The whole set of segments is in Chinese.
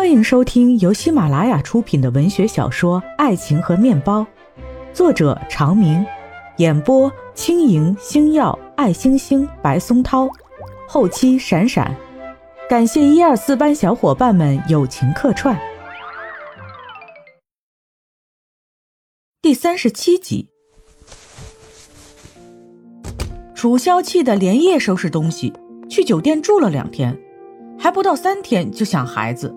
欢迎收听由喜马拉雅出品的文学小说《爱情和面包》，作者长明，演播轻盈、星耀、爱星星、白松涛，后期闪闪，感谢一二四班小伙伴们友情客串。第三十七集，楚萧气得连夜收拾东西，去酒店住了两天，还不到三天就想孩子。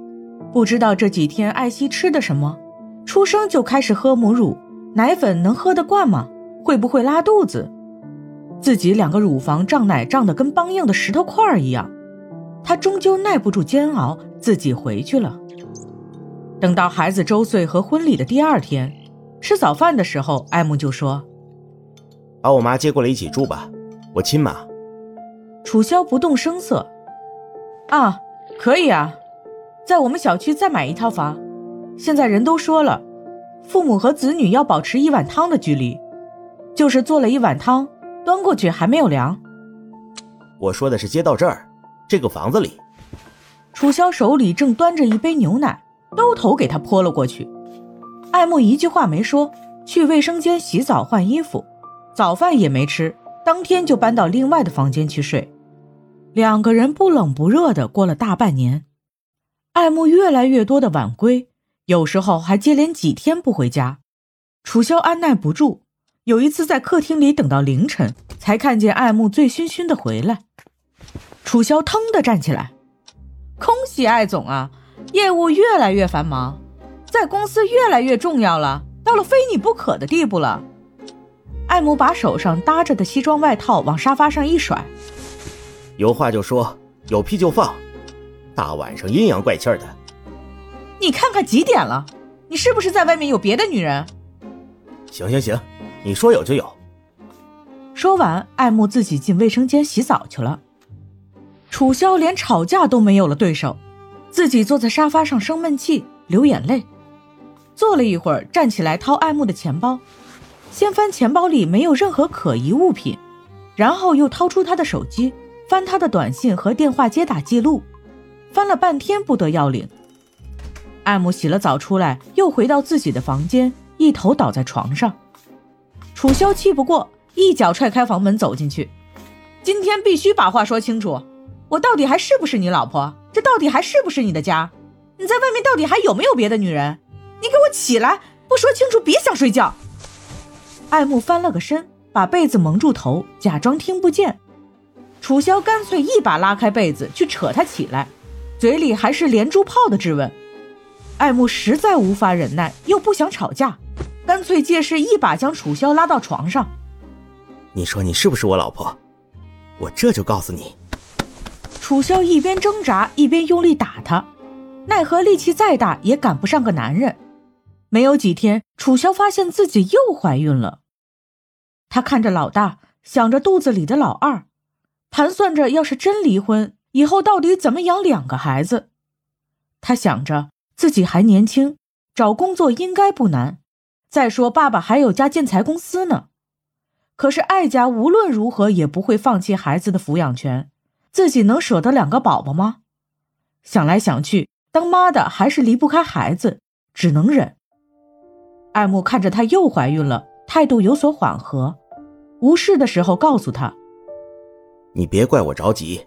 不知道这几天艾希吃的什么，出生就开始喝母乳，奶粉能喝得惯吗？会不会拉肚子？自己两个乳房胀奶胀得跟梆硬的石头块儿一样，她终究耐不住煎熬，自己回去了。等到孩子周岁和婚礼的第二天，吃早饭的时候，艾木就说：“把我妈接过来一起住吧，我亲妈。”楚萧不动声色：“啊，可以啊。”在我们小区再买一套房，现在人都说了，父母和子女要保持一碗汤的距离，就是做了一碗汤，端过去还没有凉。我说的是接到这儿，这个房子里。楚萧手里正端着一杯牛奶，兜头给他泼了过去。爱慕一句话没说，去卫生间洗澡换衣服，早饭也没吃，当天就搬到另外的房间去睡。两个人不冷不热的过了大半年。爱慕越来越多的晚归，有时候还接连几天不回家。楚萧按耐不住，有一次在客厅里等到凌晨，才看见爱慕醉醺醺的回来。楚萧腾的站起来：“恭喜艾总啊，业务越来越繁忙，在公司越来越重要了，到了非你不可的地步了。”艾慕把手上搭着的西装外套往沙发上一甩：“有话就说，有屁就放。”大晚上阴阳怪气的，你看看几点了？你是不是在外面有别的女人？行行行，你说有就有。说完，爱慕自己进卫生间洗澡去了。楚萧连吵架都没有了对手，自己坐在沙发上生闷气，流眼泪。坐了一会儿，站起来掏爱慕的钱包，先翻钱包里没有任何可疑物品，然后又掏出他的手机，翻他的短信和电话接打记录。翻了半天不得要领，艾姆洗了澡出来，又回到自己的房间，一头倒在床上。楚萧气不过，一脚踹开房门走进去。今天必须把话说清楚，我到底还是不是你老婆？这到底还是不是你的家？你在外面到底还有没有别的女人？你给我起来！不说清楚，别想睡觉。艾木翻了个身，把被子蒙住头，假装听不见。楚萧干脆一把拉开被子，去扯他起来。嘴里还是连珠炮的质问，爱慕实在无法忍耐，又不想吵架，干脆借势一把将楚萧拉到床上。你说你是不是我老婆？我这就告诉你。楚萧一边挣扎一边用力打他，奈何力气再大也赶不上个男人。没有几天，楚萧发现自己又怀孕了。他看着老大，想着肚子里的老二，盘算着要是真离婚。以后到底怎么养两个孩子？他想着自己还年轻，找工作应该不难。再说爸爸还有家建材公司呢。可是艾家无论如何也不会放弃孩子的抚养权，自己能舍得两个宝宝吗？想来想去，当妈的还是离不开孩子，只能忍。艾木看着她又怀孕了，态度有所缓和，无事的时候告诉她：“你别怪我着急。”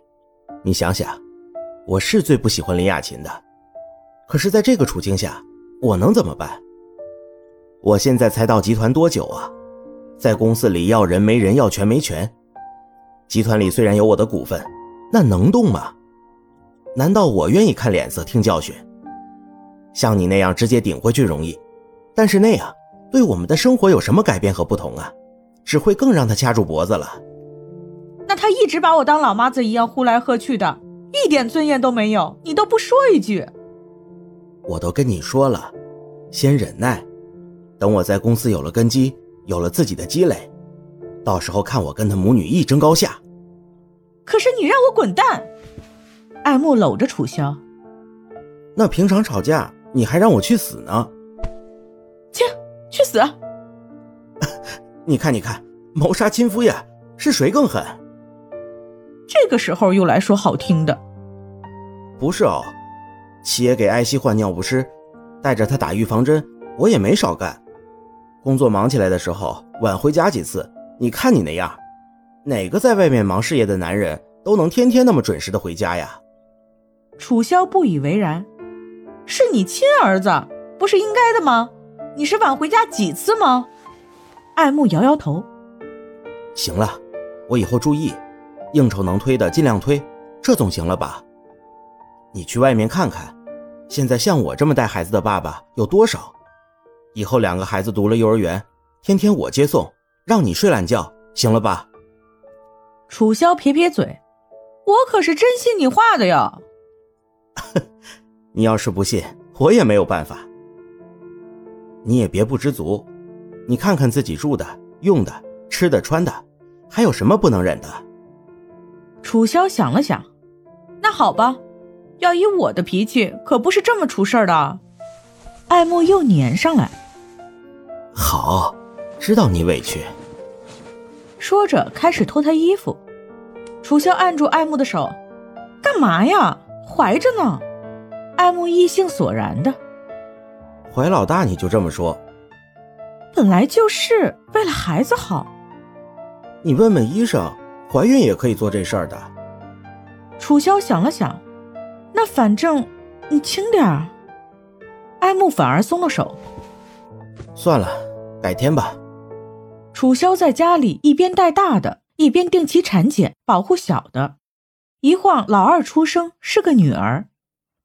你想想，我是最不喜欢林雅琴的，可是在这个处境下，我能怎么办？我现在才到集团多久啊？在公司里要人没人，要权没权。集团里虽然有我的股份，那能动吗？难道我愿意看脸色、听教训？像你那样直接顶回去容易，但是那样对我们的生活有什么改变和不同啊？只会更让他掐住脖子了。那他一直把我当老妈子一样呼来喝去的，一点尊严都没有。你都不说一句，我都跟你说了，先忍耐，等我在公司有了根基，有了自己的积累，到时候看我跟他母女一争高下。可是你让我滚蛋！爱慕搂着楚萧，那平常吵架你还让我去死呢？切，去死！你看，你看，谋杀亲夫呀，是谁更狠？这个时候又来说好听的，不是哦，七爷给艾希换尿不湿，带着她打预防针，我也没少干。工作忙起来的时候，晚回家几次。你看你那样，哪个在外面忙事业的男人都能天天那么准时的回家呀？楚萧不以为然，是你亲儿子，不是应该的吗？你是晚回家几次吗？爱慕摇摇头。行了，我以后注意，应酬能推的尽量推，这总行了吧？你去外面看看，现在像我这么带孩子的爸爸有多少？以后两个孩子读了幼儿园，天天我接送。让你睡懒觉，行了吧？楚萧撇撇嘴，我可是真信你话的呀。你要是不信，我也没有办法。你也别不知足，你看看自己住的、用的、吃的、穿的，还有什么不能忍的？楚萧想了想，那好吧，要以我的脾气，可不是这么出事的。爱慕又粘上来，好。知道你委屈，说着开始脱他衣服。楚萧按住爱慕的手，干嘛呀？怀着呢。爱慕意兴索然的，怀老大你就这么说？本来就是为了孩子好。你问问医生，怀孕也可以做这事儿的。楚萧想了想，那反正你轻点儿。爱慕反而松了手，算了，改天吧。楚萧在家里一边带大的，一边定期产检保护小的。一晃老二出生，是个女儿。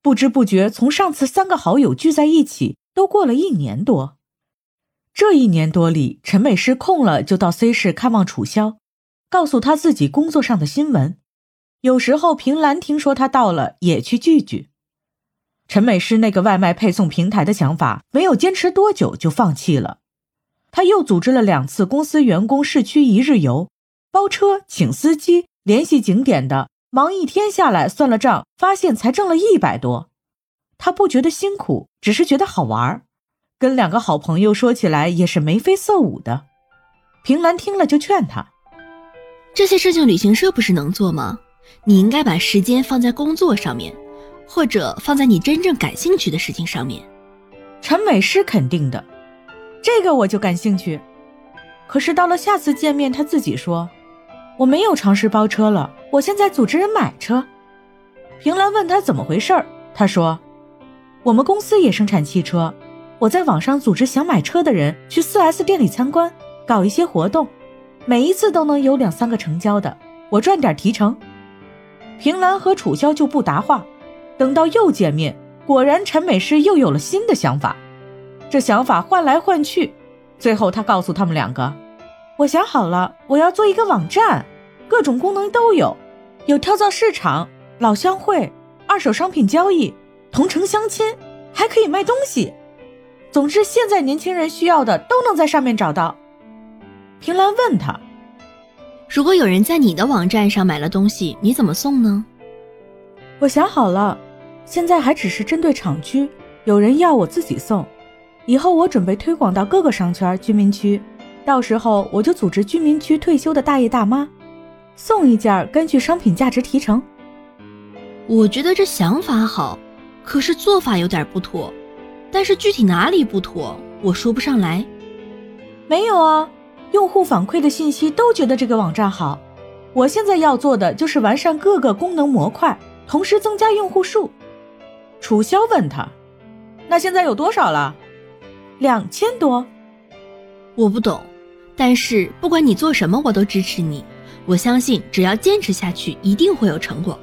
不知不觉，从上次三个好友聚在一起，都过了一年多。这一年多里，陈美诗空了就到 C 市看望楚萧，告诉他自己工作上的新闻。有时候平兰听说他到了，也去聚聚。陈美诗那个外卖配送平台的想法，没有坚持多久就放弃了。他又组织了两次公司员工市区一日游，包车、请司机、联系景点的，忙一天下来，算了账，发现才挣了一百多。他不觉得辛苦，只是觉得好玩跟两个好朋友说起来也是眉飞色舞的。平兰听了就劝他：“这些事情旅行社不是能做吗？你应该把时间放在工作上面，或者放在你真正感兴趣的事情上面。”陈美诗肯定的。这个我就感兴趣，可是到了下次见面，他自己说我没有尝试包车了，我现在组织人买车。平兰问他怎么回事儿，他说我们公司也生产汽车，我在网上组织想买车的人去 4S 店里参观，搞一些活动，每一次都能有两三个成交的，我赚点提成。平兰和楚萧就不答话，等到又见面，果然陈美诗又有了新的想法。这想法换来换去，最后他告诉他们两个：“我想好了，我要做一个网站，各种功能都有，有跳蚤市场、老乡会、二手商品交易、同城相亲，还可以卖东西。总之，现在年轻人需要的都能在上面找到。”平兰问他：“如果有人在你的网站上买了东西，你怎么送呢？”我想好了，现在还只是针对厂区，有人要我自己送。以后我准备推广到各个商圈、居民区，到时候我就组织居民区退休的大爷大妈，送一件，根据商品价值提成。我觉得这想法好，可是做法有点不妥。但是具体哪里不妥，我说不上来。没有啊，用户反馈的信息都觉得这个网站好。我现在要做的就是完善各个功能模块，同时增加用户数。楚萧问他：“那现在有多少了？”两千多，我不懂，但是不管你做什么，我都支持你。我相信，只要坚持下去，一定会有成果。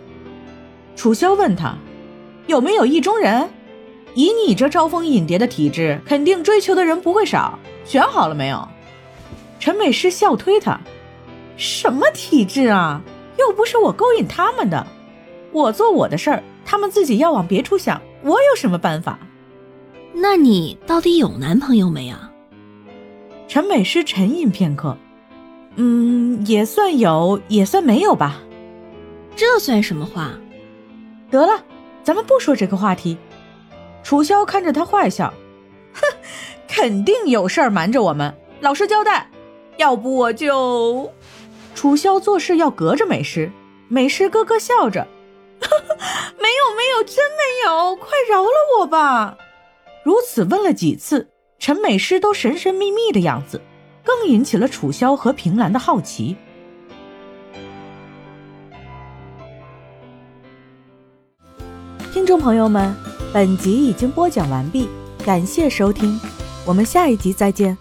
楚萧问他，有没有意中人？以你这招蜂引蝶的体质，肯定追求的人不会少。选好了没有？陈美诗笑推他，什么体质啊？又不是我勾引他们的，我做我的事儿，他们自己要往别处想，我有什么办法？那你到底有男朋友没啊？陈美诗沉吟片刻，嗯，也算有，也算没有吧。这算什么话？得了，咱们不说这个话题。楚萧看着他坏笑，哼，肯定有事儿瞒着我们，老实交代。要不我就……楚萧做事要隔着美诗，美诗咯咯笑着，没有没有，真没有，快饶了我吧！如此问了几次，陈美诗都神神秘秘的样子，更引起了楚萧和平兰的好奇。听众朋友们，本集已经播讲完毕，感谢收听，我们下一集再见。